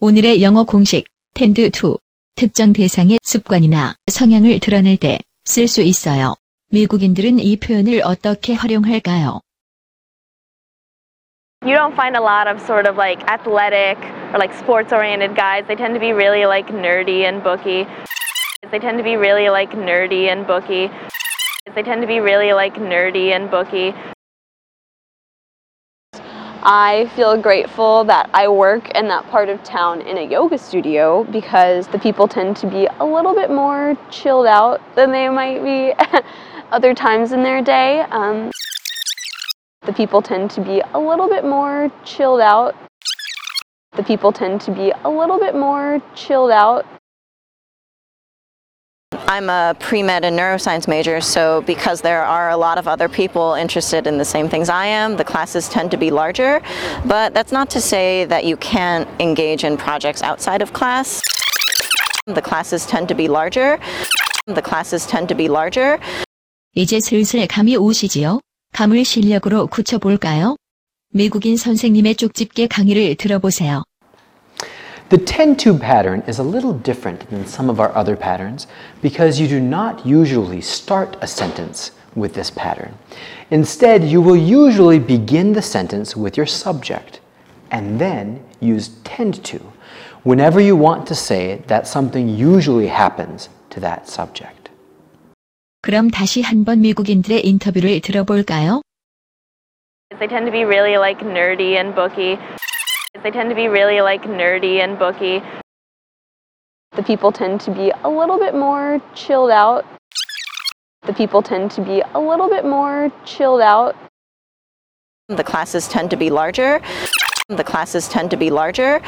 오늘의 영어 공식 tend to 특정 대상의 습관이나 성향을 드러낼 때 쓸 수 있어요. 미국인들은 이 표현을 어떻게 활용할까요? You don't find a lot of sort of like athletic or like sports oriented guys. They tend to be really like nerdy and booky. They tend to be really like nerdy and booky. They tend to be really like nerdy and booky. I feel grateful that I work in that part of town in a yoga studio because the people tend to be a little bit more chilled out than they might be other times in their day. Um, the people tend to be a little bit more chilled out. The people tend to be a little bit more chilled out I'm a pre med and neuroscience major, so because there are a lot of other people interested in the same things I am, the classes tend to be larger. But that's not to say that you can't engage in projects outside of class. The classes tend to be larger. The classes tend to be larger. 이제 슬슬 감이 오시지요? 감을 실력으로 굳혀볼까요? 미국인 선생님의 쪽집게 강의를 들어보세요. The tend to pattern is a little different than some of our other patterns because you do not usually start a sentence with this pattern. Instead, you will usually begin the sentence with your subject and then use tend to whenever you want to say that something usually happens to that subject. 그럼 다시 한번 미국인들의 인터뷰를 들어볼까요? They tend to be really like nerdy and booky. They tend to be really like nerdy and booky. the people tend to be a little bit more chilled out. The people tend to be a little bit more chilled out. The classes tend to be larger. The classes tend to be larger.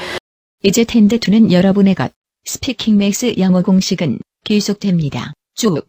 이제 텐드 투는 여러분의 것. 스피킹 맥스 영어 공식은 계속됩니다. 쭉.